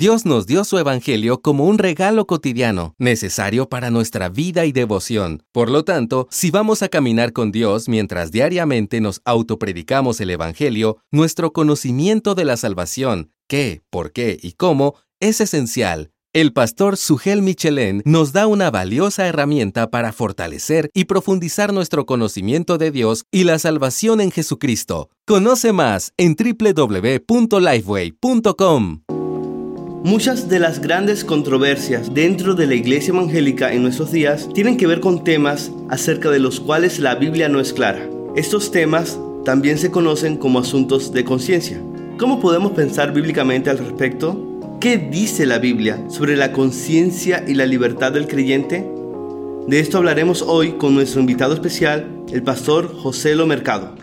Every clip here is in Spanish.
Dios nos dio su Evangelio como un regalo cotidiano, necesario para nuestra vida y devoción. Por lo tanto, si vamos a caminar con Dios mientras diariamente nos autopredicamos el Evangelio, nuestro conocimiento de la salvación, qué, por qué y cómo, es esencial. El pastor Sugel Michelin nos da una valiosa herramienta para fortalecer y profundizar nuestro conocimiento de Dios y la salvación en Jesucristo. Conoce más en www.lifeway.com. Muchas de las grandes controversias dentro de la iglesia evangélica en nuestros días tienen que ver con temas acerca de los cuales la Biblia no es clara. Estos temas también se conocen como asuntos de conciencia. ¿Cómo podemos pensar bíblicamente al respecto? ¿Qué dice la Biblia sobre la conciencia y la libertad del creyente? De esto hablaremos hoy con nuestro invitado especial, el pastor José Lo Mercado.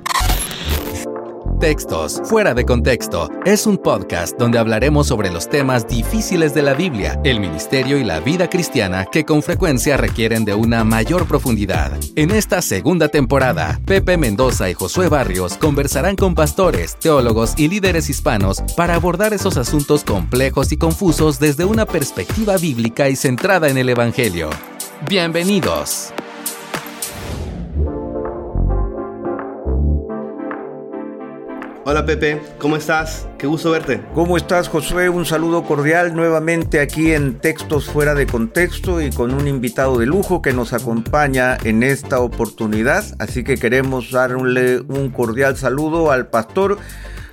Textos fuera de contexto es un podcast donde hablaremos sobre los temas difíciles de la Biblia, el ministerio y la vida cristiana que con frecuencia requieren de una mayor profundidad. En esta segunda temporada, Pepe Mendoza y Josué Barrios conversarán con pastores, teólogos y líderes hispanos para abordar esos asuntos complejos y confusos desde una perspectiva bíblica y centrada en el Evangelio. Bienvenidos. Hola Pepe, ¿cómo estás? Qué gusto verte. ¿Cómo estás Josué? Un saludo cordial nuevamente aquí en Textos Fuera de Contexto y con un invitado de lujo que nos acompaña en esta oportunidad. Así que queremos darle un cordial saludo al pastor.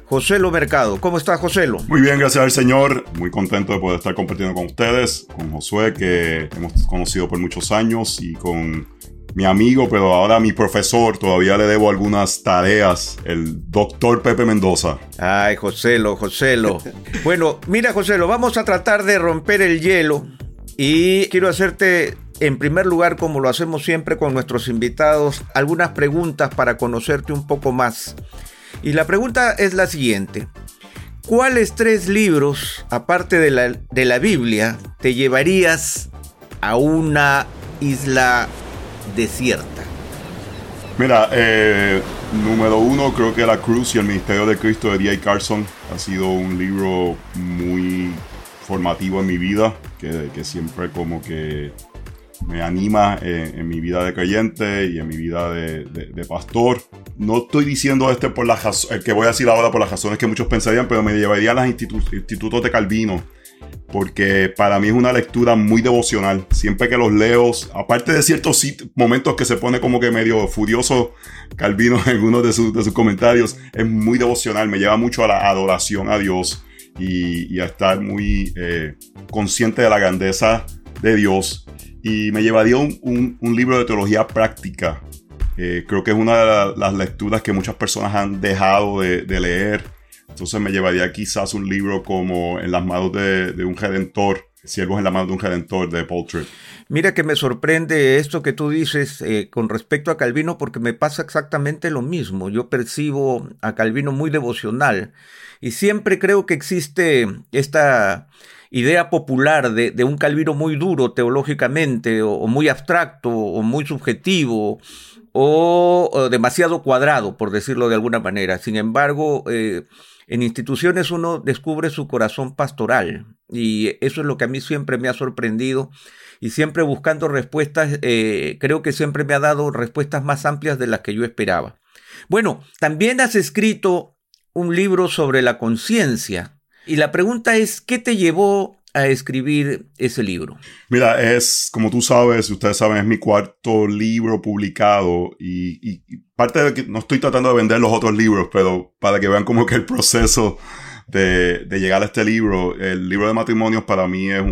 José Lo Mercado. ¿Cómo está José Lo? Muy bien, gracias al Señor. Muy contento de poder estar compartiendo con ustedes, con Josué, que hemos conocido por muchos años, y con mi amigo, pero ahora mi profesor, todavía le debo algunas tareas, el doctor Pepe Mendoza. Ay, Joselo, Joselo. bueno, mira, Joselo, vamos a tratar de romper el hielo y quiero hacerte, en primer lugar, como lo hacemos siempre con nuestros invitados, algunas preguntas para conocerte un poco más. Y la pregunta es la siguiente. ¿Cuáles tres libros, aparte de la, de la Biblia, te llevarías a una isla desierta? Mira, eh, número uno, creo que La Cruz y el Ministerio de Cristo de D.A. Carson ha sido un libro muy formativo en mi vida, que, siempre como que me anima en, mi vida de creyente y en mi vida de, pastor. No estoy diciendo este por las el que voy a decir ahora por las razones que muchos pensarían, pero me llevaría a los institutos de Calvino porque para mí es una lectura muy devocional. Siempre que los leo, aparte de ciertos momentos que se pone como que medio furioso Calvino en algunos de, sus comentarios, es muy devocional, me lleva mucho a la adoración a Dios y, a estar muy eh, consciente de la grandeza de Dios. Y me llevaría un, libro de teología práctica. Eh, creo que es una de las lecturas que muchas personas han dejado de, de leer entonces me llevaría quizás un libro como En las manos de, un redentor, Siervos en las manos de un redentor de Paul. Mira que me sorprende esto que tú dices eh, con respecto a Calvino porque me pasa exactamente lo mismo. Yo percibo a Calvino muy devocional y siempre creo que existe esta idea popular de, un Calvino muy duro teológicamente o, muy abstracto o muy subjetivo o, demasiado cuadrado, por decirlo de alguna manera. Sin embargo, eh, en instituciones uno descubre su corazón pastoral y eso es lo que a mí siempre me ha sorprendido y siempre buscando respuestas, eh, creo que siempre me ha dado respuestas más amplias de las que yo esperaba. Bueno, también has escrito un libro sobre la conciencia y la pregunta es, ¿qué te llevó a escribir ese libro? Mira, es, como tú sabes, ustedes saben, es mi cuarto libro publicado y, parte de que no estoy tratando de vender los otros libros, pero para que vean como que el proceso de, llegar a este libro, el libro de matrimonios para mí es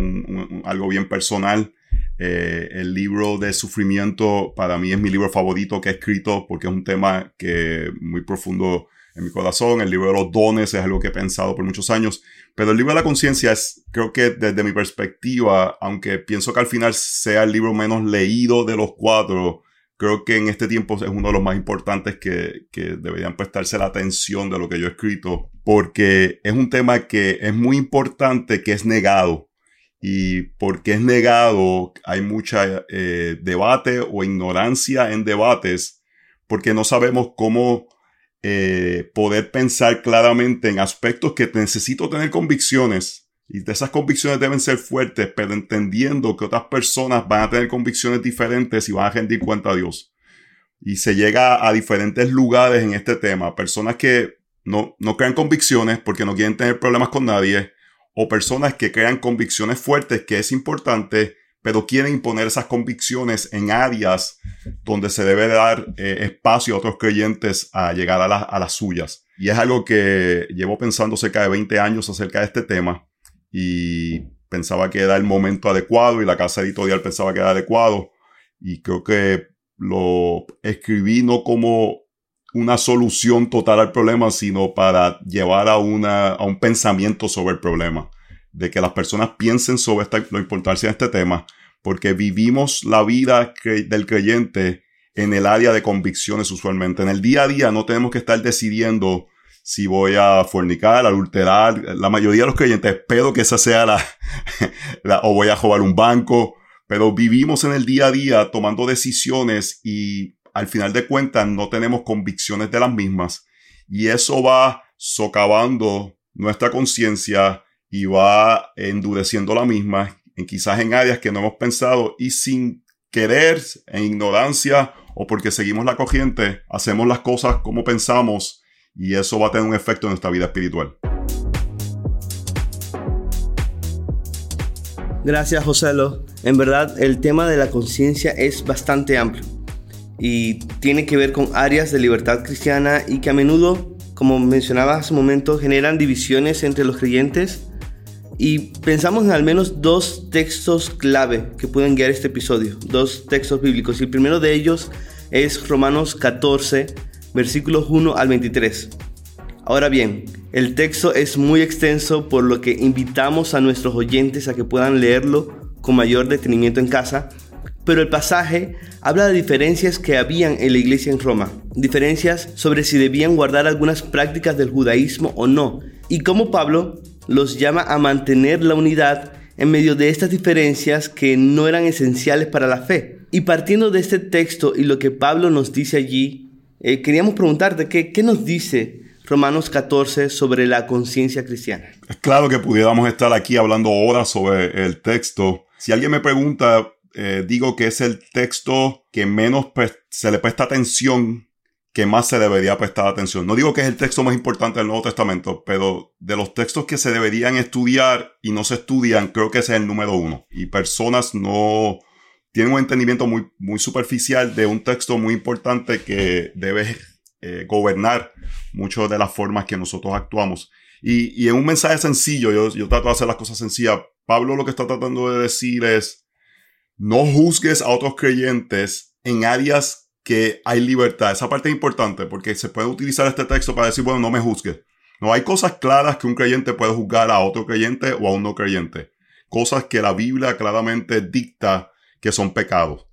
algo bien personal. Eh, el libro de sufrimiento para mí es mi libro favorito que he escrito porque es un tema que muy profundo en mi corazón. El libro de los dones es algo que he pensado por muchos años. Pero el libro de la conciencia es, creo que desde mi perspectiva, aunque pienso que al final sea el libro menos leído de los cuatro, creo que en este tiempo es uno de los más importantes que, que deberían prestarse la atención de lo que yo he escrito, porque es un tema que es muy importante, que es negado. Y porque es negado, hay mucha eh, debate o ignorancia en debates, porque no sabemos cómo eh, poder pensar claramente en aspectos que necesito tener convicciones, Y esas convicciones deben ser fuertes, pero entendiendo que otras personas van a tener convicciones diferentes y van a rendir cuenta a Dios. Y se llega a diferentes lugares en este tema. Personas que no, no crean convicciones porque no quieren tener problemas con nadie. O personas que crean convicciones fuertes, que es importante, pero quieren imponer esas convicciones en áreas donde se debe dar eh, espacio a otros creyentes a llegar a, a, las suyas. Y es algo que llevo pensando cerca de 20 años acerca de este tema y pensaba que era el momento adecuado y la casa editorial pensaba que era adecuado y creo que lo escribí no como una solución total al problema, sino para llevar a, una, a un pensamiento sobre el problema, de que las personas piensen sobre esta, la importancia de este tema, porque vivimos la vida del creyente en el área de convicciones usualmente. En el día a día no tenemos que estar decidiendo si voy a fornicar, adulterar. La mayoría de los creyentes espero que esa sea la, la, o voy a robar un banco, pero vivimos en el día a día tomando decisiones y al final de cuentas no tenemos convicciones de las mismas y eso va socavando nuestra conciencia y va endureciendo la misma, en quizás en áreas que no hemos pensado y sin querer, en ignorancia o porque seguimos la corriente, hacemos las cosas como pensamos y eso va a tener un efecto en nuestra vida espiritual. Gracias, Joselo. En verdad, el tema de la conciencia es bastante amplio y tiene que ver con áreas de libertad cristiana y que a menudo, como mencionaba hace un momento, generan divisiones entre los creyentes. Y pensamos en al menos dos textos clave que pueden guiar este episodio, dos textos bíblicos. Y el primero de ellos es Romanos 14, versículos 1 al 23. Ahora bien, el texto es muy extenso por lo que invitamos a nuestros oyentes a que puedan leerlo con mayor detenimiento en casa pero el pasaje habla de diferencias que habían en la iglesia en Roma, diferencias sobre si debían guardar algunas prácticas del judaísmo o no, y cómo Pablo los llama a mantener la unidad en medio de estas diferencias que no eran esenciales para la fe. Y partiendo de este texto y lo que Pablo nos dice allí, eh, queríamos preguntarte ¿qué, nos dice Romanos 14 sobre la conciencia cristiana. Es claro que pudiéramos estar aquí hablando horas sobre el texto. Si alguien me pregunta eh, digo que es el texto que menos se le presta atención, que más se debería prestar atención. No digo que es el texto más importante del Nuevo Testamento, pero de los textos que se deberían estudiar y no se estudian, creo que ese es el número uno. Y personas no tienen un entendimiento muy, muy superficial de un texto muy importante que debe eh, gobernar muchas de las formas que nosotros actuamos. Y, y en un mensaje sencillo, yo, yo trato de hacer las cosas sencillas. Pablo lo que está tratando de decir es, no juzgues a otros creyentes en áreas que hay libertad. Esa parte es importante porque se puede utilizar este texto para decir, bueno, no me juzgues. No hay cosas claras que un creyente puede juzgar a otro creyente o a un no creyente. Cosas que la Biblia claramente dicta que son pecados.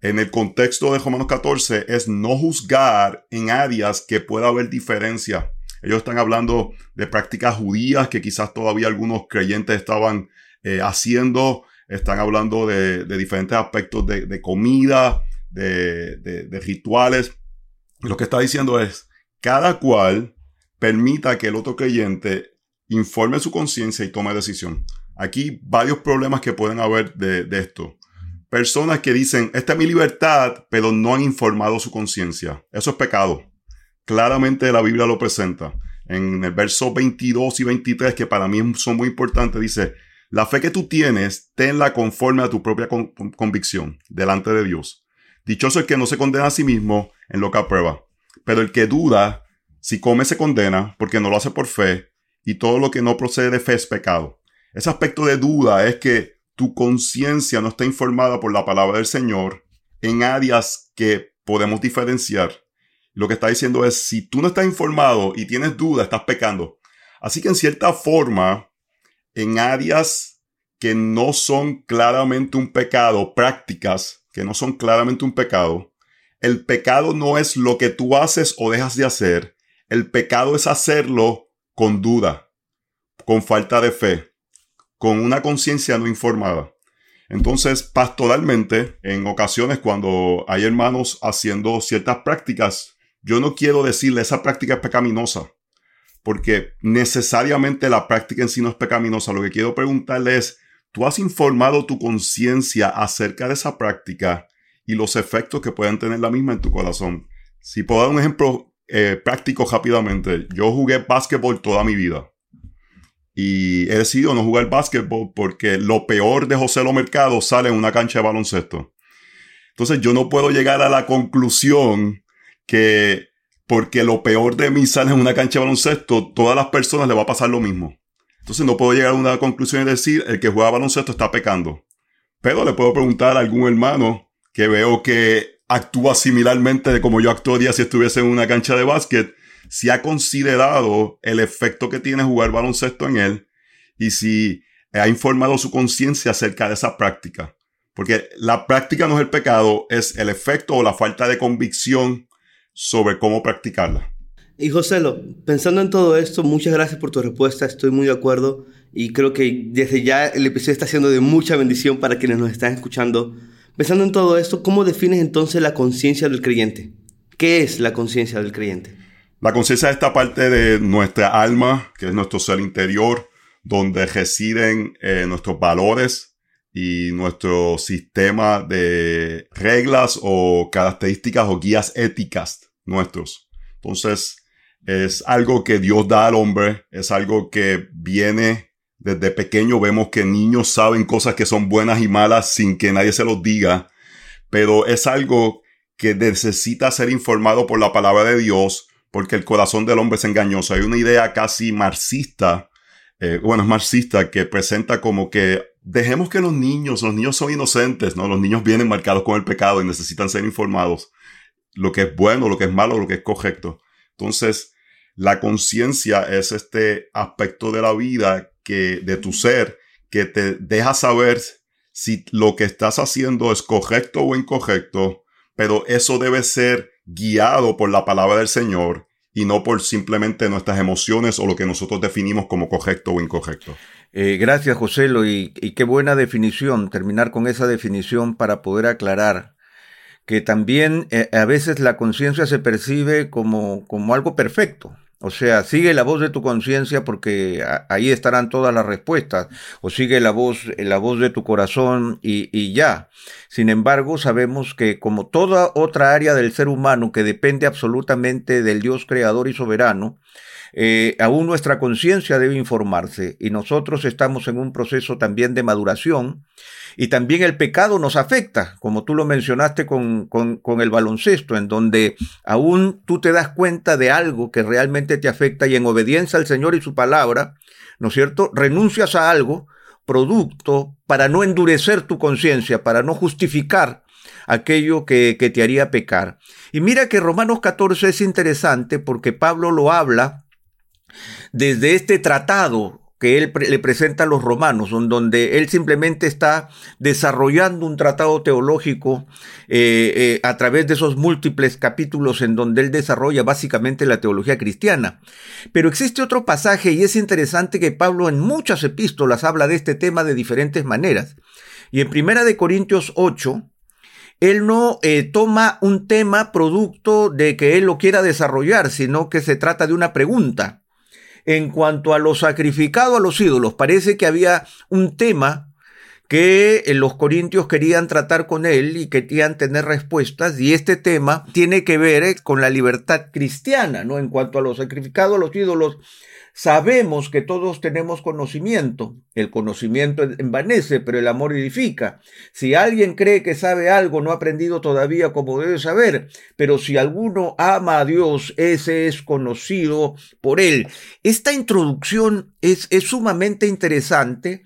En el contexto de Romanos 14 es no juzgar en áreas que pueda haber diferencia. Ellos están hablando de prácticas judías que quizás todavía algunos creyentes estaban eh, haciendo están hablando de, diferentes aspectos de, comida, de, rituales. Lo que está diciendo es, cada cual permita que el otro creyente informe su conciencia y tome decisión. Aquí varios problemas que pueden haber de, de esto. Personas que dicen, esta es mi libertad, pero no han informado su conciencia. Eso es pecado. Claramente la Biblia lo presenta. En el verso 22 y 23, que para mí son muy importantes, dice, la fe que tú tienes, tenla conforme a tu propia convicción delante de Dios. Dichoso el que no se condena a sí mismo en lo que aprueba. Pero el que duda, si come se condena, porque no lo hace por fe, y todo lo que no procede de fe es pecado. Ese aspecto de duda es que tu conciencia no está informada por la palabra del Señor en áreas que podemos diferenciar. Lo que está diciendo es, si tú no estás informado y tienes duda, estás pecando. Así que en cierta forma, en áreas que no son claramente un pecado, prácticas que no son claramente un pecado, el pecado no es lo que tú haces o dejas de hacer, el pecado es hacerlo con duda, con falta de fe, con una conciencia no informada. Entonces, pastoralmente, en ocasiones cuando hay hermanos haciendo ciertas prácticas, yo no quiero decirle esa práctica es pecaminosa, porque necesariamente la práctica en sí no es pecaminosa. Lo que quiero preguntarle es, ¿tú has informado tu conciencia acerca de esa práctica y los efectos que pueden tener la misma en tu corazón? Si puedo dar un ejemplo eh, práctico rápidamente, yo jugué básquetbol toda mi vida. Y he decidido no jugar básquetbol porque lo peor de José Lo Mercado sale en una cancha de baloncesto. Entonces yo no puedo llegar a la conclusión que porque lo peor de mí sale en una cancha de baloncesto, todas las personas le va a pasar lo mismo. Entonces no puedo llegar a una conclusión y decir, el que juega baloncesto está pecando. Pero le puedo preguntar a algún hermano que veo que actúa similarmente de como yo actuaría si estuviese en una cancha de básquet, si ha considerado el efecto que tiene jugar baloncesto en él y si ha informado su conciencia acerca de esa práctica. Porque la práctica no es el pecado, es el efecto o la falta de convicción sobre cómo practicarla. Y José, pensando en todo esto, muchas gracias por tu respuesta, estoy muy de acuerdo y creo que desde ya el episodio está siendo de mucha bendición para quienes nos están escuchando. Pensando en todo esto, ¿cómo defines entonces la conciencia del creyente? ¿Qué es la conciencia del creyente? La conciencia es esta parte de nuestra alma, que es nuestro ser interior, donde residen eh, nuestros valores y nuestro sistema de reglas o características o guías éticas nuestros. Entonces, es algo que Dios da al hombre, es algo que viene desde pequeño. Vemos que niños saben cosas que son buenas y malas sin que nadie se los diga, pero es algo que necesita ser informado por la palabra de Dios, porque el corazón del hombre es engañoso. Hay una idea casi marxista, eh, bueno, es marxista, que presenta como que dejemos que los niños, los niños son inocentes, ¿no? Los niños vienen marcados con el pecado y necesitan ser informados lo que es bueno, lo que es malo, lo que es correcto. Entonces, la conciencia es este aspecto de la vida que, de tu ser, que te deja saber si lo que estás haciendo es correcto o incorrecto, pero eso debe ser guiado por la palabra del Señor y no por simplemente nuestras emociones o lo que nosotros definimos como correcto o incorrecto. Eh, gracias, José, y, y qué buena definición, terminar con esa definición para poder aclarar que también eh, a veces la conciencia se percibe como, como algo perfecto. O sea, sigue la voz de tu conciencia porque ahí estarán todas las respuestas. O sigue la voz, la voz de tu corazón y, y, ya. Sin embargo, sabemos que como toda otra área del ser humano que depende absolutamente del Dios creador y soberano, eh, aún nuestra conciencia debe informarse y nosotros estamos en un proceso también de maduración y también el pecado nos afecta, como tú lo mencionaste con, con, el baloncesto, en donde aún tú te das cuenta de algo que realmente te afecta y en obediencia al Señor y su palabra, ¿no es cierto? Renuncias a algo producto para no endurecer tu conciencia, para no justificar aquello que, que, te haría pecar. Y mira que Romanos 14 es interesante porque Pablo lo habla desde este tratado que él le presenta a los romanos, donde él simplemente está desarrollando un tratado teológico eh, eh, a través de esos múltiples capítulos en donde él desarrolla básicamente la teología cristiana. Pero existe otro pasaje y es interesante que Pablo en muchas epístolas habla de este tema de diferentes maneras. Y en Primera de Corintios 8, él no eh, toma un tema producto de que él lo quiera desarrollar, sino que se trata de una pregunta en cuanto a lo sacrificado a los ídolos. Parece que había un tema que eh, los corintios querían tratar con él y querían tener respuestas y este tema tiene que ver eh, con la libertad cristiana, ¿no? En cuanto a lo sacrificado a los ídolos, Sabemos que todos tenemos conocimiento. El conocimiento envanece, pero el amor edifica. Si alguien cree que sabe algo, no ha aprendido todavía como debe saber. Pero si alguno ama a Dios, ese es conocido por él. Esta introducción es, es sumamente interesante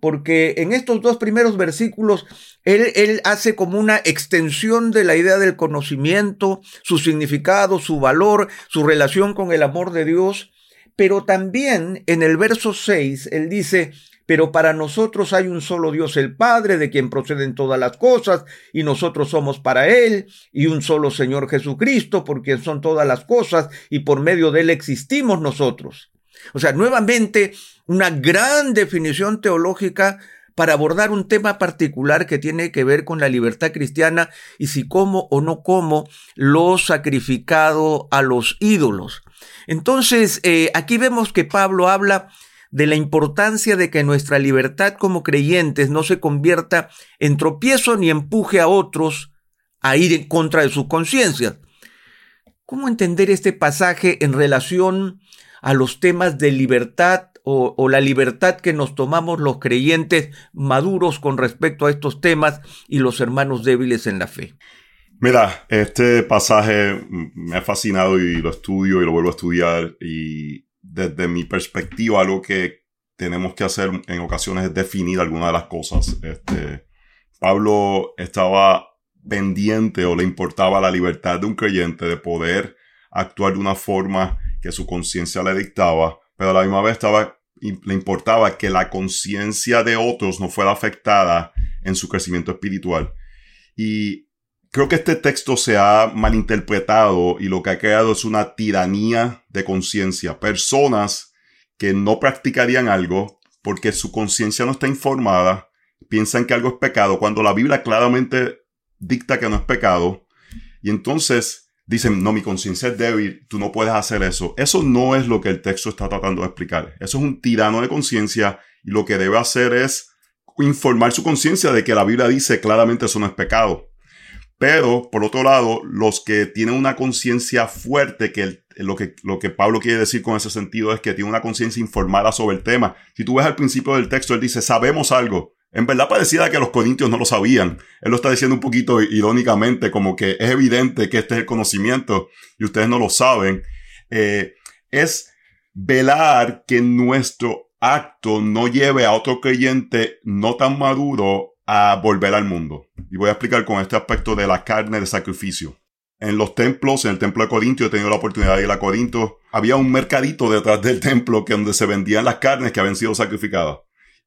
porque en estos dos primeros versículos él, él, hace como una extensión de la idea del conocimiento, su significado, su valor, su relación con el amor de Dios, pero también en el verso 6, él dice, pero para nosotros hay un solo Dios el Padre, de quien proceden todas las cosas, y nosotros somos para Él, y un solo Señor Jesucristo, por quien son todas las cosas, y por medio de Él existimos nosotros. O sea, nuevamente, una gran definición teológica para abordar un tema particular que tiene que ver con la libertad cristiana y si como o no como lo sacrificado a los ídolos. Entonces, eh, aquí vemos que Pablo habla de la importancia de que nuestra libertad como creyentes no se convierta en tropiezo ni empuje a otros a ir en contra de sus conciencias. ¿Cómo entender este pasaje en relación a los temas de libertad o, la libertad que nos tomamos los creyentes maduros con respecto a estos temas y los hermanos débiles en la fe? Mira, este pasaje me ha fascinado y lo estudio y lo vuelvo a estudiar y desde mi perspectiva algo que tenemos que hacer en ocasiones es definir algunas de las cosas. Este, Pablo estaba pendiente o le importaba la libertad de un creyente de poder actuar de una forma que su conciencia le dictaba, pero a la misma vez estaba, le importaba que la conciencia de otros no fuera afectada en su crecimiento espiritual. Y creo que este texto se ha malinterpretado y lo que ha creado es una tiranía de conciencia. Personas que no practicarían algo porque su conciencia no está informada, piensan que algo es pecado, cuando la Biblia claramente dicta que no es pecado. Y entonces dicen, no, mi conciencia es débil, tú no puedes hacer eso. Eso no es lo que el texto está tratando de explicar. Eso es un tirano de conciencia y lo que debe hacer es informar su conciencia de que la Biblia dice claramente eso no es pecado. Pero, por otro lado, los que tienen una conciencia fuerte, que lo, que lo que Pablo quiere decir con ese sentido es que tiene una conciencia informada sobre el tema. Si tú ves al principio del texto, él dice, sabemos algo. En verdad parecía que los corintios no lo sabían. Él lo está diciendo un poquito irónicamente, como que es evidente que este es el conocimiento y ustedes no lo saben. Eh, es velar que nuestro acto no lleve a otro creyente no tan maduro a volver al mundo. Y voy a explicar con este aspecto de la carne de sacrificio. En los templos, en el templo de Corintio, he tenido la oportunidad de ir a Corinto, había un mercadito detrás del templo que donde se vendían las carnes que habían sido sacrificadas.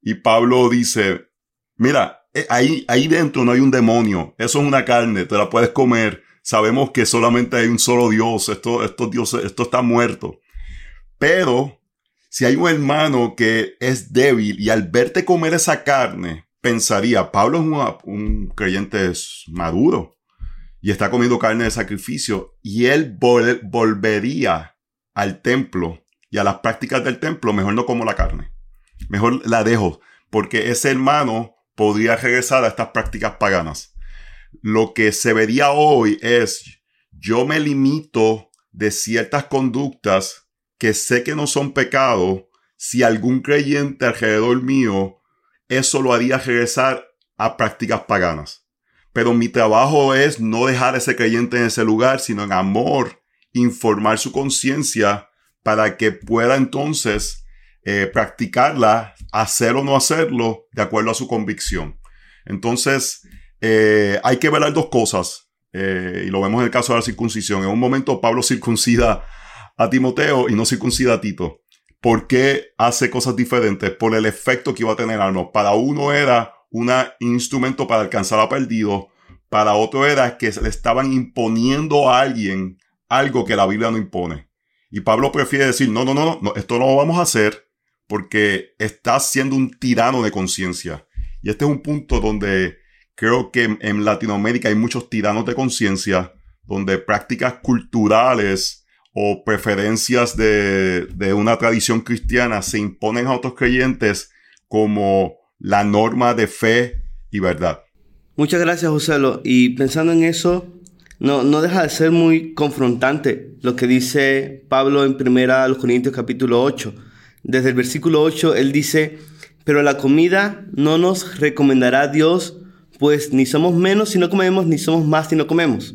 Y Pablo dice, Mira, eh, ahí, ahí dentro no hay un demonio. Eso es una carne, te la puedes comer. Sabemos que solamente hay un solo Dios. Esto, esto, Dios, esto está muerto. Pero si hay un hermano que es débil y al verte comer esa carne, pensaría, Pablo es un creyente maduro y está comiendo carne de sacrificio y él volvería al templo y a las prácticas del templo, mejor no como la carne. Mejor la dejo, porque ese hermano podría regresar a estas prácticas paganas. Lo que se vería hoy es, yo me limito de ciertas conductas que sé que no son pecado, si algún creyente alrededor mío, eso lo haría regresar a prácticas paganas. Pero mi trabajo es no dejar a ese creyente en ese lugar, sino en amor, informar su conciencia para que pueda entonces eh, practicarla, hacer o no hacerlo de acuerdo a su convicción. Entonces, eh, hay que ver dos cosas, eh, y lo vemos en el caso de la circuncisión. En un momento Pablo circuncida a Timoteo y no circuncida a Tito. ¿Por qué hace cosas diferentes? Por el efecto que iba a tener. Para uno era un instrumento para alcanzar a perdido, para otro era que le estaban imponiendo a alguien algo que la Biblia no impone. Y Pablo prefiere decir, no, no, no, no, esto no lo vamos a hacer porque estás siendo un tirano de conciencia. Y este es un punto donde creo que en Latinoamérica hay muchos tiranos de conciencia, donde prácticas culturales o preferencias de, una tradición cristiana se imponen a otros creyentes como la norma de fe y verdad. Muchas gracias, Joselo. Y pensando en eso, no, deja de ser muy confrontante lo que dice Pablo en primera Corintios capítulo 8 desde el versículo 8, él dice, pero la comida no nos recomendará Dios, pues ni somos menos si no comemos, ni somos más si no comemos.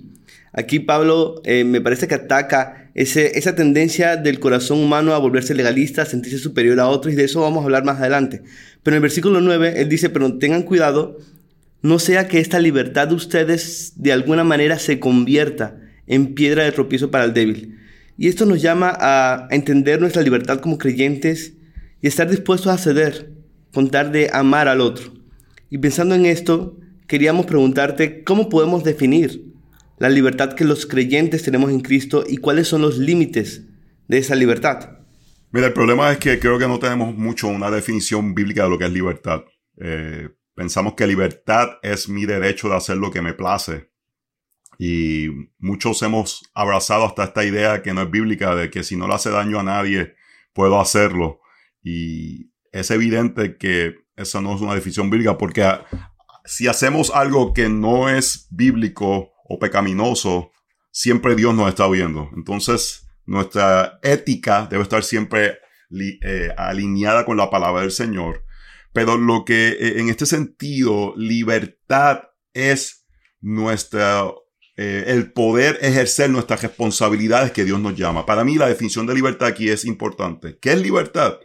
Aquí Pablo eh, me parece que ataca ese, esa tendencia del corazón humano a volverse legalista, a sentirse superior a otros, y de eso vamos a hablar más adelante. Pero en el versículo 9, él dice, pero tengan cuidado, no sea que esta libertad de ustedes de alguna manera se convierta en piedra de tropiezo para el débil. Y esto nos llama a entender nuestra libertad como creyentes y estar dispuestos a ceder, contar de amar al otro. Y pensando en esto, queríamos preguntarte cómo podemos definir la libertad que los creyentes tenemos en Cristo y cuáles son los límites de esa libertad. Mira, el problema es que creo que no tenemos mucho una definición bíblica de lo que es libertad. Eh, pensamos que libertad es mi derecho de hacer lo que me place. Y muchos hemos abrazado hasta esta idea que no es bíblica de que si no le hace daño a nadie, puedo hacerlo. Y es evidente que esa no es una definición bíblica porque si hacemos algo que no es bíblico o pecaminoso, siempre Dios nos está viendo. Entonces, nuestra ética debe estar siempre eh, alineada con la palabra del Señor. Pero lo que eh, en este sentido, libertad es nuestra, eh, el poder ejercer nuestras responsabilidades que Dios nos llama. Para mí la definición de libertad aquí es importante. ¿Qué es libertad?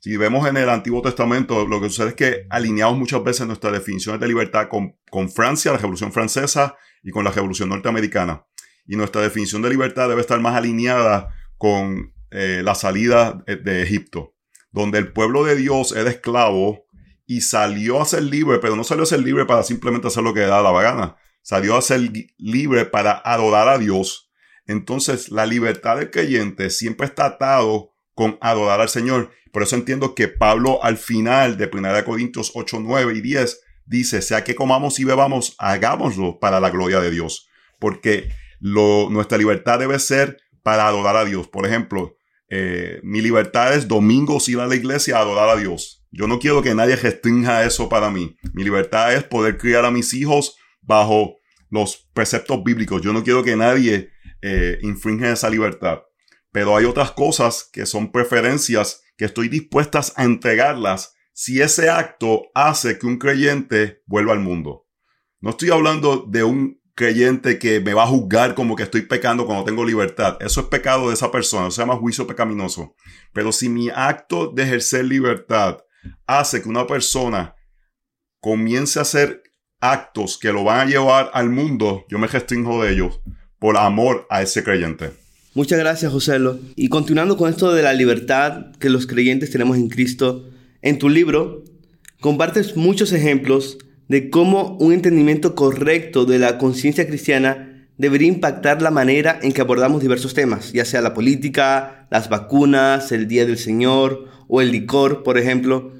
Si vemos en el Antiguo Testamento, lo que sucede es que alineamos muchas veces nuestras definiciones de libertad con, con Francia, la Revolución Francesa y con la Revolución Norteamericana. Y nuestra definición de libertad debe estar más alineada con eh, la salida de Egipto, donde el pueblo de Dios era esclavo y salió a ser libre, pero no salió a ser libre para simplemente hacer lo que da la gana. Salió a ser libre para adorar a Dios. Entonces, la libertad del creyente siempre está atado con adorar al Señor. Por eso entiendo que Pablo al final de 1 Corintios 8, 9 y 10 dice, sea que comamos y bebamos, hagámoslo para la gloria de Dios. Porque lo, nuestra libertad debe ser para adorar a Dios. Por ejemplo, eh, mi libertad es domingos ir a la iglesia a adorar a Dios. Yo no quiero que nadie restrinja eso para mí. Mi libertad es poder criar a mis hijos bajo los preceptos bíblicos. Yo no quiero que nadie eh, infringe esa libertad. Pero hay otras cosas que son preferencias que estoy dispuestas a entregarlas si ese acto hace que un creyente vuelva al mundo. No estoy hablando de un creyente que me va a juzgar como que estoy pecando cuando tengo libertad. Eso es pecado de esa persona, se llama juicio pecaminoso. Pero si mi acto de ejercer libertad hace que una persona comience a hacer actos que lo van a llevar al mundo, yo me restringo de ellos por amor a ese creyente. Muchas gracias, Joselo. Y continuando con esto de la libertad que los creyentes tenemos en Cristo, en tu libro compartes muchos ejemplos de cómo un entendimiento correcto de la conciencia cristiana debería impactar la manera en que abordamos diversos temas, ya sea la política, las vacunas, el Día del Señor o el licor, por ejemplo.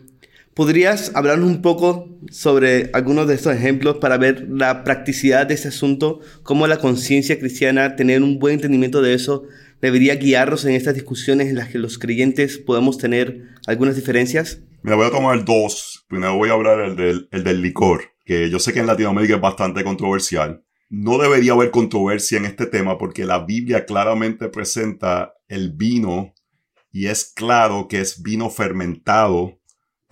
¿Podrías hablarnos un poco sobre algunos de estos ejemplos para ver la practicidad de este asunto, cómo la conciencia cristiana, tener un buen entendimiento de eso, debería guiarnos en estas discusiones en las que los creyentes podemos tener algunas diferencias? Me voy a tomar dos. Primero voy a hablar el del licor, que yo sé que en Latinoamérica es bastante controversial. No debería haber controversia en este tema porque la Biblia claramente presenta el vino y es claro que es vino fermentado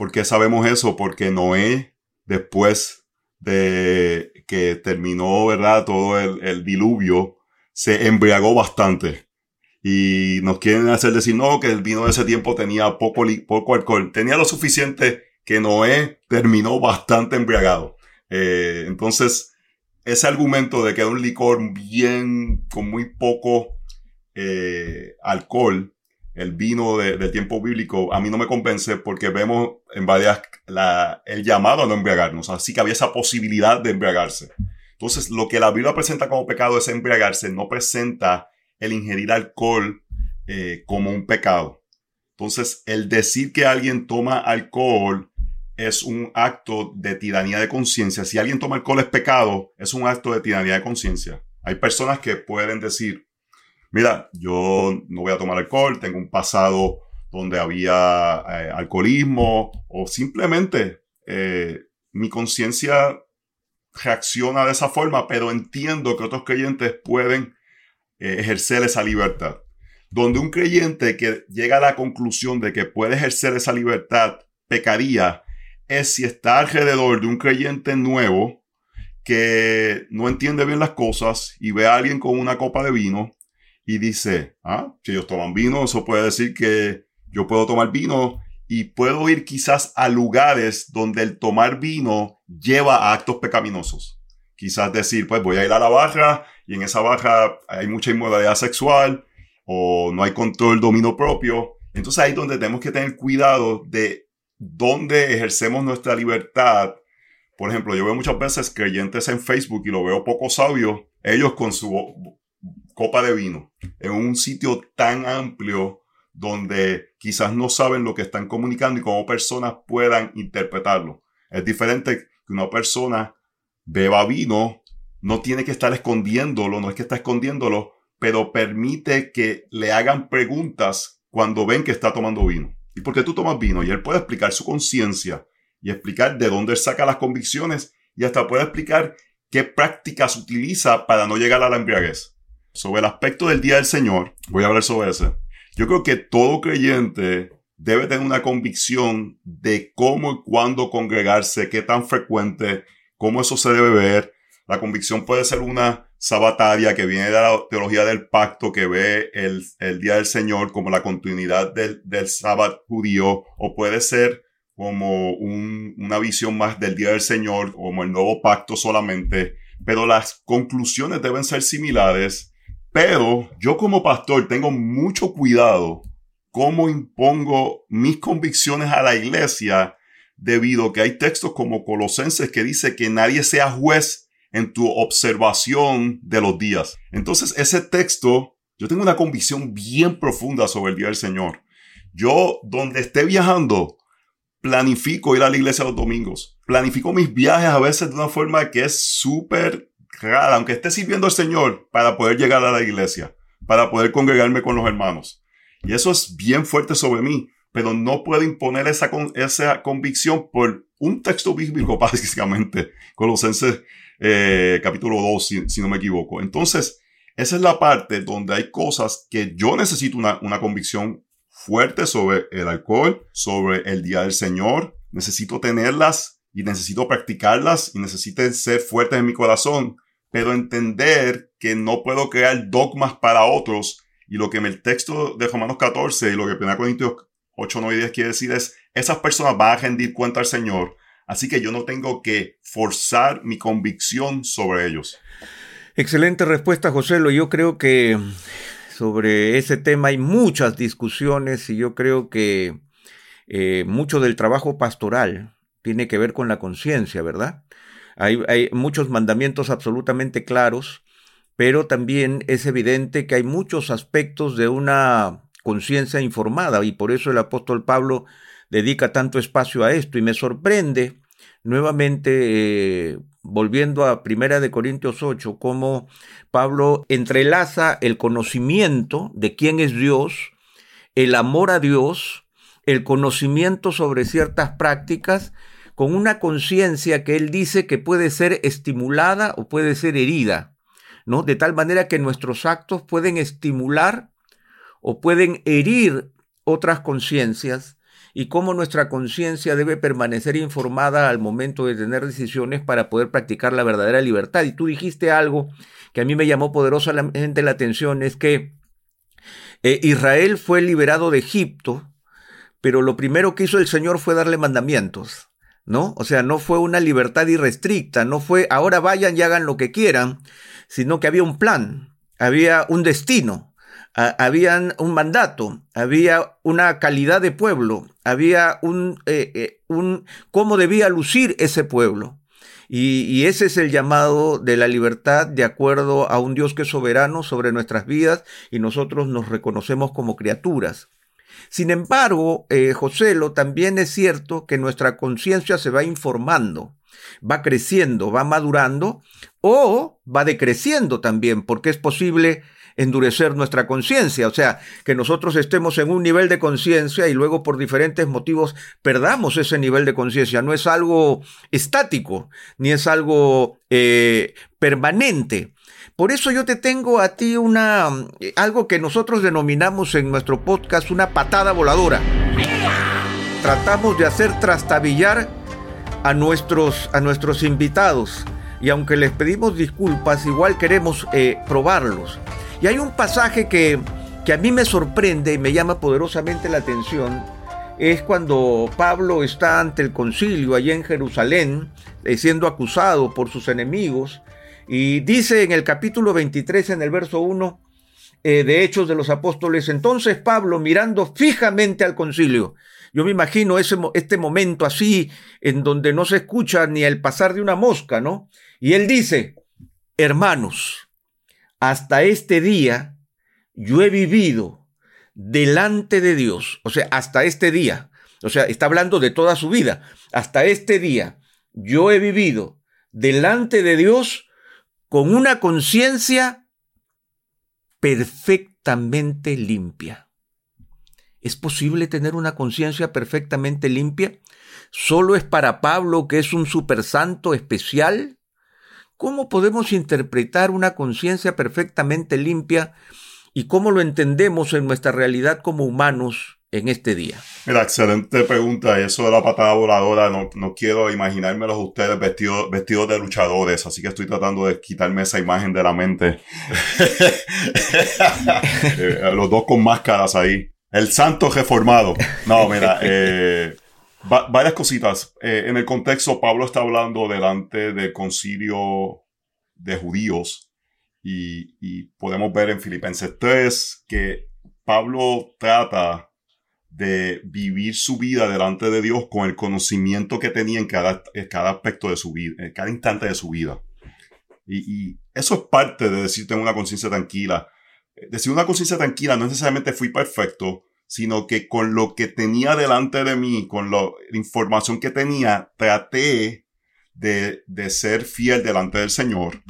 ¿Por qué sabemos eso? Porque Noé, después de que terminó, ¿verdad? Todo el, diluvio, se embriagó bastante. Y nos quieren hacer decir, no, que el vino de ese tiempo tenía poco, alcohol. Tenía lo suficiente que Noé terminó bastante embriagado. Eh, entonces, ese argumento de que era un licor bien, con muy poco eh, alcohol, el vino del tiempo bíblico, a mí no me convence porque vemos en varias el llamado a no embriagarnos. Así que había esa posibilidad de embriagarse. Entonces, lo que la Biblia presenta como pecado es embriagarse, no presenta el ingerir alcohol eh, como un pecado. Entonces, el decir que alguien toma alcohol es un acto de tiranía de conciencia. Si alguien toma alcohol es pecado, es un acto de tiranía de conciencia. Hay personas que pueden decir, mira, yo no voy a tomar alcohol, tengo un pasado donde había eh, alcoholismo o simplemente eh, mi conciencia reacciona de esa forma, pero entiendo que otros creyentes pueden eh, ejercer esa libertad. Donde un creyente que llega a la conclusión de que puede ejercer esa libertad pecaría es si está alrededor de un creyente nuevo que no entiende bien las cosas y ve a alguien con una copa de vino y dice, ah, si ellos toman vino, eso puede decir que yo puedo tomar vino y puedo ir quizás a lugares donde el tomar vino lleva a actos pecaminosos. Quizás decir, pues voy a ir a la barra y en esa barra hay mucha inmoralidad sexual o no hay control dominio propio. Entonces ahí es donde tenemos que tener cuidado de dónde ejercemos nuestra libertad. Por ejemplo, yo veo muchas veces creyentes en Facebook y lo veo poco sabio, ellos con su copa de vino en un sitio tan amplio donde quizás no saben lo que están comunicando y cómo personas puedan interpretarlo. Es diferente que una persona beba vino, no tiene que estar escondiéndolo, no es que está escondiéndolo, pero permite que le hagan preguntas cuando ven que está tomando vino. ¿Y por qué tú tomas vino? Y él puede explicar su conciencia y explicar de dónde saca las convicciones y hasta puede explicar qué prácticas utiliza para no llegar a la embriaguez. Sobre el aspecto del Día del Señor, voy a hablar sobre ese. Yo creo que todo creyente debe tener una convicción de cómo y cuándo congregarse, qué tan frecuente, cómo eso se debe ver. La convicción puede ser una sabataria que viene de la teología del pacto, que ve el, Día del Señor como la continuidad del, del sábado judío, o puede ser como una visión más del Día del Señor, como el nuevo pacto solamente, pero las conclusiones deben ser similares. Pero yo como pastor tengo mucho cuidado cómo impongo mis convicciones a la iglesia debido a que hay textos como Colosenses que dice que nadie sea juez en tu observación de los días. Entonces ese texto, yo tengo una convicción bien profunda sobre el Día del Señor. Yo donde esté viajando, planifico ir a la iglesia los domingos. Planifico mis viajes a veces de una forma que es súper rara, aunque esté sirviendo al Señor, para poder llegar a la iglesia, para poder congregarme con los hermanos. Y eso es bien fuerte sobre mí, pero no puedo imponer esa, esa convicción por un texto bíblico, básicamente, Colosenses eh, capítulo 2, si, si, no me equivoco. Entonces, esa es la parte donde hay cosas que yo necesito una, una convicción fuerte sobre el alcohol, sobre el día del Señor. Necesito tenerlas y necesito practicarlas y necesito ser fuertes en mi corazón, pero entender que no puedo crear dogmas para otros. Y lo que el texto de Romanos 14 y lo que 1 Corintios 8, 9 y 10 quiere decir es, esas personas van a rendir cuenta al Señor. Así que yo no tengo que forzar mi convicción sobre ellos. Excelente respuesta, José. Yo creo que sobre ese tema hay muchas discusiones y yo creo que eh, mucho del trabajo pastoral tiene que ver con la conciencia, ¿verdad? Hay, muchos mandamientos absolutamente claros, pero también es evidente que hay muchos aspectos de una conciencia informada y por eso el apóstol Pablo dedica tanto espacio a esto. Y me sorprende nuevamente eh, volviendo a Primera de Corintios 8, cómo Pablo entrelaza el conocimiento de quién es Dios, el amor a Dios, el conocimiento sobre ciertas prácticas, con una conciencia que él dice que puede ser estimulada o puede ser herida, ¿no? De tal manera que nuestros actos pueden estimular o pueden herir otras conciencias y cómo nuestra conciencia debe permanecer informada al momento de tener decisiones para poder practicar la verdadera libertad. Y tú dijiste algo que a mí me llamó poderosamente la atención, es que eh, Israel fue liberado de Egipto, pero lo primero que hizo el Señor fue darle mandamientos. ¿No? O sea, no fue una libertad irrestricta, no fue ahora vayan y hagan lo que quieran, sino que había un plan, había un destino, había un mandato, había una calidad de pueblo, había un, eh, eh, un cómo debía lucir ese pueblo. Y, y, ese es el llamado de la libertad de acuerdo a un Dios que es soberano sobre nuestras vidas y nosotros nos reconocemos como criaturas. Sin embargo, eh, Joselo, también es cierto que nuestra conciencia se va informando, va creciendo, va madurando o va decreciendo también, porque es posible endurecer nuestra conciencia, o sea, que nosotros estemos en un nivel de conciencia y luego por diferentes motivos perdamos ese nivel de conciencia. No es algo estático, ni es algo eh, permanente. Por eso yo te tengo a ti una algo que nosotros denominamos en nuestro podcast una patada voladora. Tratamos de hacer trastabillar a nuestros, a nuestros invitados y aunque les pedimos disculpas, igual queremos eh, probarlos. Y hay un pasaje que, a mí me sorprende y me llama poderosamente la atención. Es cuando Pablo está ante el concilio allá en Jerusalén, eh, siendo acusado por sus enemigos. Y dice en el capítulo 23, en el verso 1 eh, de Hechos de los Apóstoles, entonces Pablo mirando fijamente al concilio, yo me imagino ese, este momento así, en donde no se escucha ni el pasar de una mosca, ¿no? Y él dice, hermanos, hasta este día yo he vivido delante de Dios, o sea, hasta este día, o sea, está hablando de toda su vida, hasta este día yo he vivido delante de Dios con una conciencia perfectamente limpia. ¿Es posible tener una conciencia perfectamente limpia? ¿Solo es para Pablo que es un supersanto especial? ¿Cómo podemos interpretar una conciencia perfectamente limpia y cómo lo entendemos en nuestra realidad como humanos en este día? Mira, excelente pregunta. Eso de la patada voladora, no, no quiero imaginármelos ustedes vestidos, vestidos de luchadores, así que estoy tratando de quitarme esa imagen de la mente. Eh, los dos con máscaras ahí. El santo reformado. No, mira, eh, varias cositas. Eh, en el contexto, Pablo está hablando delante del concilio de judíos y, y podemos ver en Filipenses 3 que Pablo trata de vivir su vida delante de Dios con el conocimiento que tenía en cada, cada aspecto de su vida, en cada instante de su vida. Y, eso es parte de decir tengo una conciencia tranquila. Decir una conciencia tranquila no necesariamente fui perfecto, sino que con lo que tenía delante de mí, con la información que tenía, traté de, de ser fiel delante del Señor.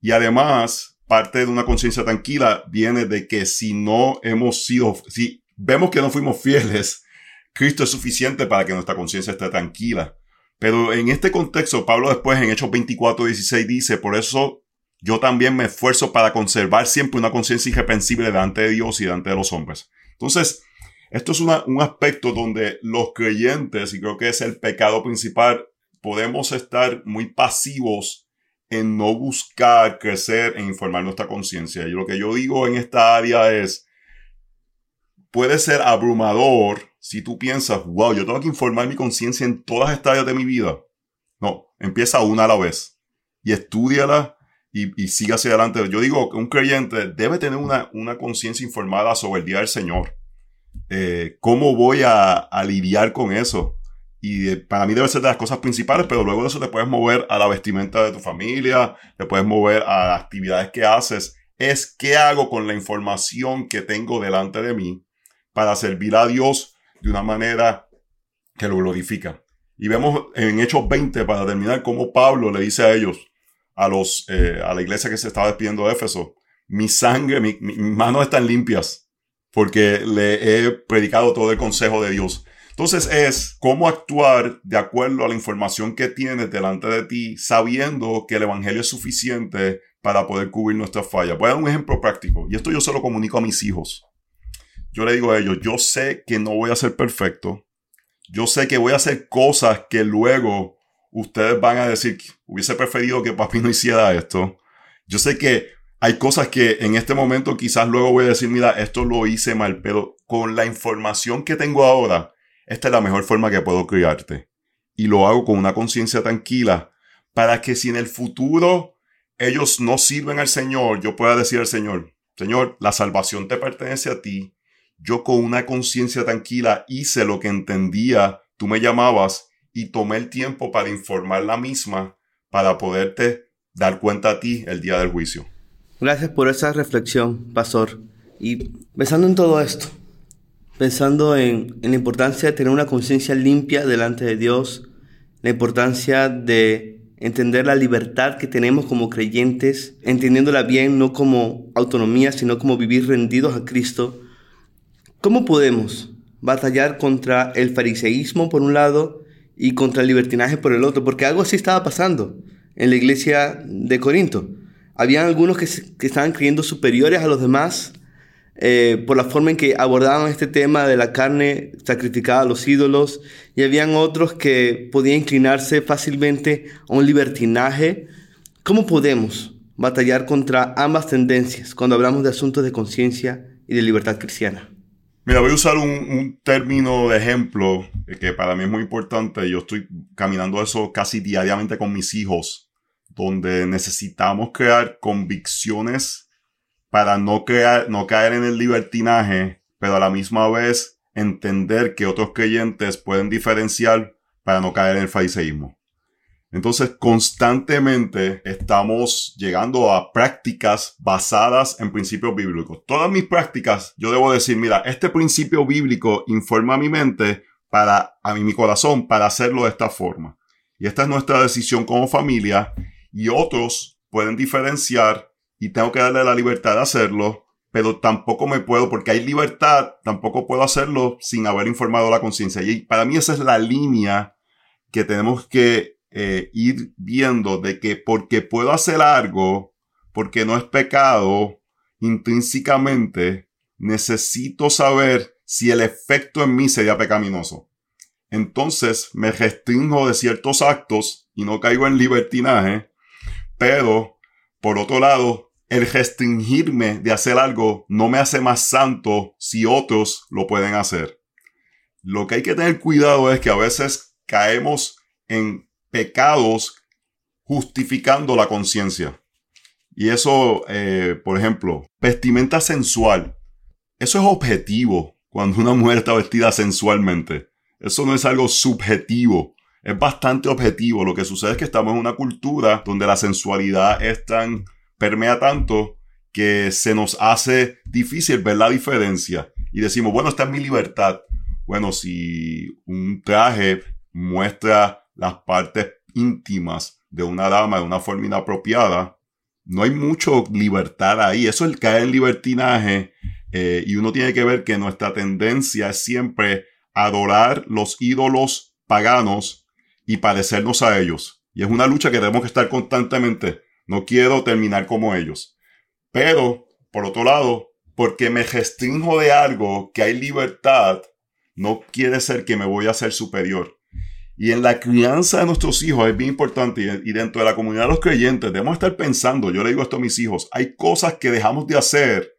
Y además, parte de una conciencia tranquila viene de que si no hemos sido, si vemos que no fuimos fieles, Cristo es suficiente para que nuestra conciencia esté tranquila. Pero en este contexto, Pablo después en Hechos 24, 16 dice, por eso yo también me esfuerzo para conservar siempre una conciencia irreprensible delante de Dios y delante de los hombres. Entonces, esto es un aspecto donde los creyentes, y creo que es el pecado principal, podemos estar muy pasivos en no buscar crecer en informar nuestra conciencia. Y lo que yo digo en esta área es, puede ser abrumador si tú piensas, wow, yo tengo que informar mi conciencia en todas estas áreas de mi vida. No, empieza una a la vez y estudiala y, y hacia adelante. Yo digo que un creyente debe tener una, una conciencia informada sobre el día del Señor. Eh, ¿Cómo voy a, a, lidiar con eso? Y eh, para mí debe ser de las cosas principales, pero luego de eso te puedes mover a la vestimenta de tu familia, te puedes mover a las actividades que haces. Es qué hago con la información que tengo delante de mí para servir a Dios de una manera que lo glorifica. Y vemos en Hechos 20, para terminar, cómo Pablo le dice a ellos, a, los, eh, a la iglesia que se estaba despidiendo de Éfeso, mi sangre, mis manos están limpias, porque le he predicado todo el consejo de Dios. Entonces es cómo actuar de acuerdo a la información que tienes delante de ti, sabiendo que el Evangelio es suficiente para poder cubrir nuestras fallas. Voy a dar un ejemplo práctico, y esto yo se lo comunico a mis hijos yo le digo a ellos, yo sé que no voy a ser perfecto. Yo sé que voy a hacer cosas que luego ustedes van a decir, hubiese preferido que papi no hiciera esto. Yo sé que hay cosas que en este momento quizás luego voy a decir, mira, esto lo hice mal, pero con la información que tengo ahora, esta es la mejor forma que puedo criarte. Y lo hago con una conciencia tranquila para que si en el futuro ellos no sirven al Señor, yo pueda decir al Señor, Señor, la salvación te pertenece a ti, yo con una conciencia tranquila hice lo que entendía, tú me llamabas y tomé el tiempo para informar la misma para poderte dar cuenta a ti el día del juicio. Gracias por esa reflexión, pastor. Y pensando en todo esto, pensando en, la importancia de tener una conciencia limpia delante de Dios, la importancia de entender la libertad que tenemos como creyentes, entendiéndola bien no como autonomía, sino como vivir rendidos a Cristo, ¿Cómo podemos batallar contra el fariseísmo por un lado y contra el libertinaje por el otro? Porque algo así estaba pasando en la iglesia de Corinto. Habían algunos que, estaban creyendo superiores a los demás eh, por la forma en que abordaban este tema de la carne sacrificada a los ídolos y habían otros que podían inclinarse fácilmente a un libertinaje. ¿Cómo podemos batallar contra ambas tendencias cuando hablamos de asuntos de conciencia y de libertad cristiana? Mira, voy a usar un, término de ejemplo que para mí es muy importante. Yo estoy caminando eso casi diariamente con mis hijos, donde necesitamos crear convicciones para no, crear, no caer en el libertinaje, pero a la misma vez entender que otros creyentes pueden diferenciar para no caer en el fariseísmo. Entonces, constantemente estamos llegando a prácticas basadas en principios bíblicos. Todas mis prácticas, yo debo decir, mira, este principio bíblico informa a mi mente para, a mi corazón, para hacerlo de esta forma. y esta es nuestra decisión como familia y otros pueden diferenciar y tengo que darle la libertad de hacerlo, pero tampoco me puedo, porque hay libertad, tampoco puedo hacerlo sin haber informado la conciencia. Y para mí esa es la línea que tenemos que eh, ir viendo de que porque puedo hacer algo, porque no es pecado, intrínsecamente necesito saber si el efecto en mí sería pecaminoso. Entonces me restringo de ciertos actos y no caigo en libertinaje, pero por otro lado, el restringirme de hacer algo no me hace más santo si otros lo pueden hacer. Lo que hay que tener cuidado es que a veces caemos en pecados justificando la conciencia. Y eso, eh, por ejemplo, vestimenta sensual. Eso es objetivo cuando una mujer está vestida sensualmente. Eso no es algo subjetivo. Es bastante objetivo. Lo que sucede es que estamos en una cultura donde la sensualidad es tan, permea tanto que se nos hace difícil ver la diferencia. Y decimos, bueno, esta es mi libertad. Bueno, si un traje muestra las partes íntimas de una dama de una forma inapropiada, no hay mucho libertad ahí. Eso es el caer en libertinaje. Eh, y uno tiene que ver que nuestra tendencia es siempre adorar los ídolos paganos y parecernos a ellos. Y es una lucha que tenemos que estar constantemente. No quiero terminar como ellos. Pero, por otro lado, porque me restringo de algo que hay libertad, no quiere ser que me voy a ser superior. Y en la crianza de nuestros hijos es bien importante y dentro de la comunidad de los creyentes debemos estar pensando, yo le digo esto a mis hijos, hay cosas que dejamos de hacer,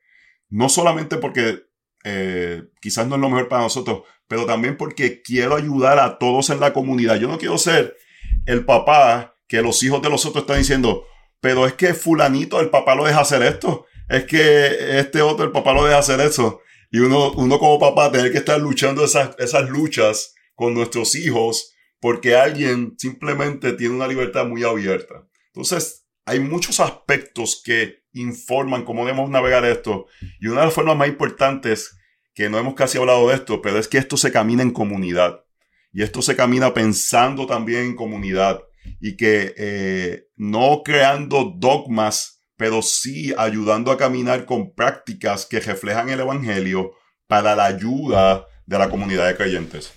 no solamente porque eh, quizás no es lo mejor para nosotros, pero también porque quiero ayudar a todos en la comunidad. Yo no quiero ser el papá que los hijos de los otros están diciendo, pero es que fulanito, el papá lo deja hacer esto, es que este otro, el papá lo deja hacer eso. Y uno, uno como papá tener que estar luchando esas, esas luchas con nuestros hijos porque alguien simplemente tiene una libertad muy abierta. Entonces, hay muchos aspectos que informan cómo debemos navegar esto. Y una de las formas más importantes, que no hemos casi hablado de esto, pero es que esto se camina en comunidad. Y esto se camina pensando también en comunidad. Y que eh, no creando dogmas, pero sí ayudando a caminar con prácticas que reflejan el Evangelio para la ayuda de la comunidad de creyentes.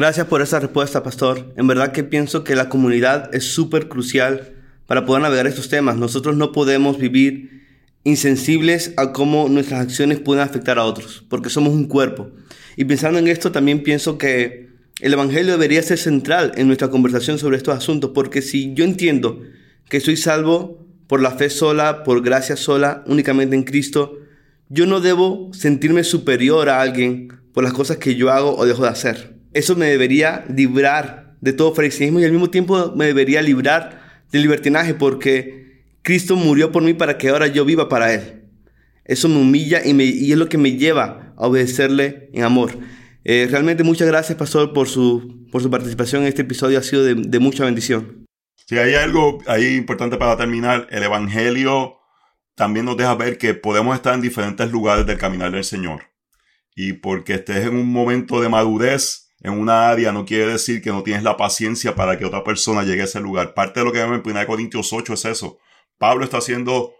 Gracias por esa respuesta, pastor. En verdad que pienso que la comunidad es súper crucial para poder navegar estos temas. Nosotros no podemos vivir insensibles a cómo nuestras acciones pueden afectar a otros, porque somos un cuerpo. Y pensando en esto, también pienso que el Evangelio debería ser central en nuestra conversación sobre estos asuntos, porque si yo entiendo que soy salvo por la fe sola, por gracia sola, únicamente en Cristo, yo no debo sentirme superior a alguien por las cosas que yo hago o dejo de hacer. Eso me debería librar de todo fariseísmo y al mismo tiempo me debería librar del libertinaje porque Cristo murió por mí para que ahora yo viva para Él. Eso me humilla y, me, y es lo que me lleva a obedecerle en amor. Eh, realmente muchas gracias, Pastor, por su, por su participación en este episodio. Ha sido de, de mucha bendición. Si hay algo ahí importante para terminar. El Evangelio también nos deja ver que podemos estar en diferentes lugares del caminar del Señor. Y porque estés en un momento de madurez, en una área no quiere decir que no tienes la paciencia para que otra persona llegue a ese lugar. Parte de lo que vemos en 1 Corintios 8 es eso. Pablo está siendo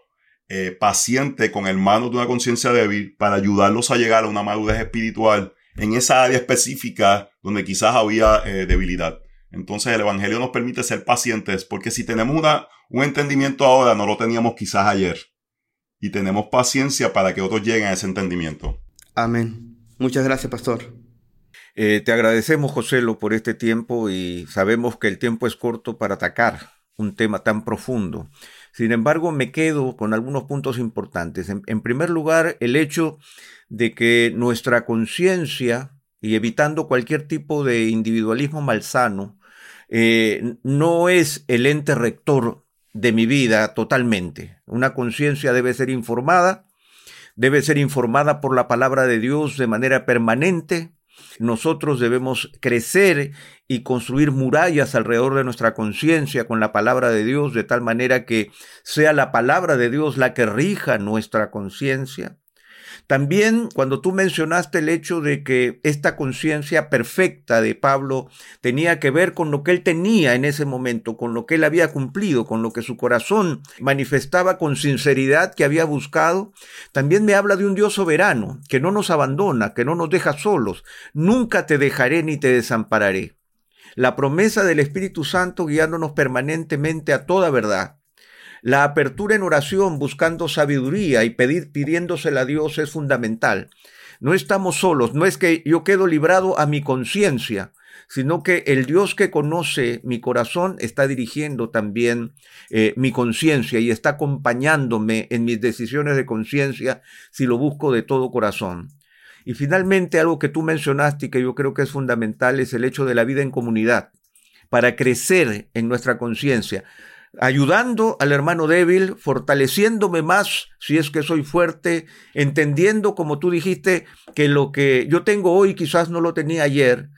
eh, paciente con hermanos de una conciencia débil para ayudarlos a llegar a una madurez espiritual en esa área específica donde quizás había eh, debilidad. Entonces el Evangelio nos permite ser pacientes porque si tenemos una, un entendimiento ahora, no lo teníamos quizás ayer. Y tenemos paciencia para que otros lleguen a ese entendimiento. Amén. Muchas gracias, pastor. Eh, te agradecemos, Joselo, por este tiempo y sabemos que el tiempo es corto para atacar un tema tan profundo. Sin embargo, me quedo con algunos puntos importantes. En, primer lugar, el hecho de que nuestra conciencia, y evitando cualquier tipo de individualismo malsano, eh, no es el ente rector de mi vida totalmente. Una conciencia debe ser informada, debe ser informada por la palabra de Dios de manera permanente, nosotros debemos crecer y construir murallas alrededor de nuestra conciencia con la palabra de Dios, de tal manera que sea la palabra de Dios la que rija nuestra conciencia. También cuando tú mencionaste el hecho de que esta conciencia perfecta de Pablo tenía que ver con lo que él tenía en ese momento, con lo que él había cumplido, con lo que su corazón manifestaba con sinceridad que había buscado, también me habla de un Dios soberano, que no nos abandona, que no nos deja solos, nunca te dejaré ni te desampararé. La promesa del Espíritu Santo guiándonos permanentemente a toda verdad la apertura en oración buscando sabiduría y pedir, pidiéndosela a Dios es fundamental. No estamos solos, no es que yo quedo librado a mi conciencia, sino que el Dios que conoce mi corazón está dirigiendo también eh, mi conciencia y está acompañándome en mis decisiones de conciencia si lo busco de todo corazón. Y finalmente algo que tú mencionaste y que yo creo que es fundamental es el hecho de la vida en comunidad, para crecer en nuestra conciencia ayudando al hermano débil, fortaleciéndome más si es que soy fuerte, entendiendo, como tú dijiste, que lo que yo tengo hoy quizás no lo tenía ayer,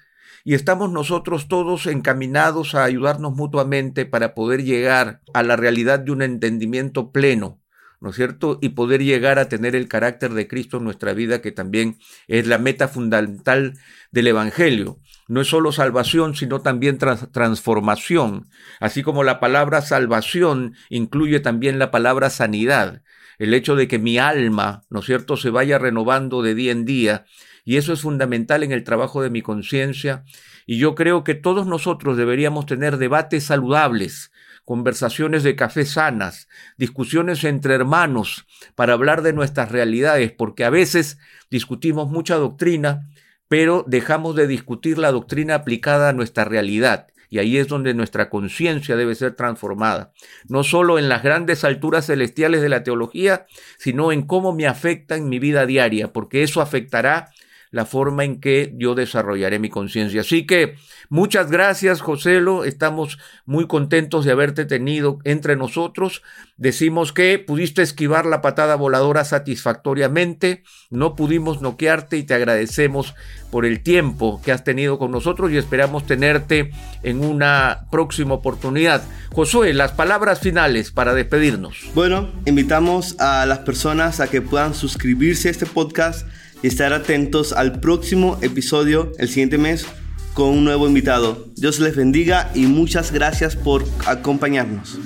y estamos nosotros todos encaminados a ayudarnos mutuamente para poder llegar a la realidad de un entendimiento pleno, ¿no es cierto? Y poder llegar a tener el carácter de Cristo en nuestra vida, que también es la meta fundamental del Evangelio no es solo salvación, sino también transformación, así como la palabra salvación incluye también la palabra sanidad, el hecho de que mi alma, ¿no es cierto?, se vaya renovando de día en día, y eso es fundamental en el trabajo de mi conciencia, y yo creo que todos nosotros deberíamos tener debates saludables, conversaciones de café sanas, discusiones entre hermanos para hablar de nuestras realidades, porque a veces discutimos mucha doctrina, pero dejamos de discutir la doctrina aplicada a nuestra realidad. Y ahí es donde nuestra conciencia debe ser transformada, no solo en las grandes alturas celestiales de la teología, sino en cómo me afecta en mi vida diaria, porque eso afectará la forma en que yo desarrollaré mi conciencia. Así que muchas gracias, Joselo. Estamos muy contentos de haberte tenido entre nosotros. Decimos que pudiste esquivar la patada voladora satisfactoriamente. No pudimos noquearte y te agradecemos por el tiempo que has tenido con nosotros y esperamos tenerte en una próxima oportunidad. Josué, las palabras finales para despedirnos. Bueno, invitamos a las personas a que puedan suscribirse a este podcast y estar atentos al próximo episodio el siguiente mes con un nuevo invitado. Dios les bendiga y muchas gracias por acompañarnos.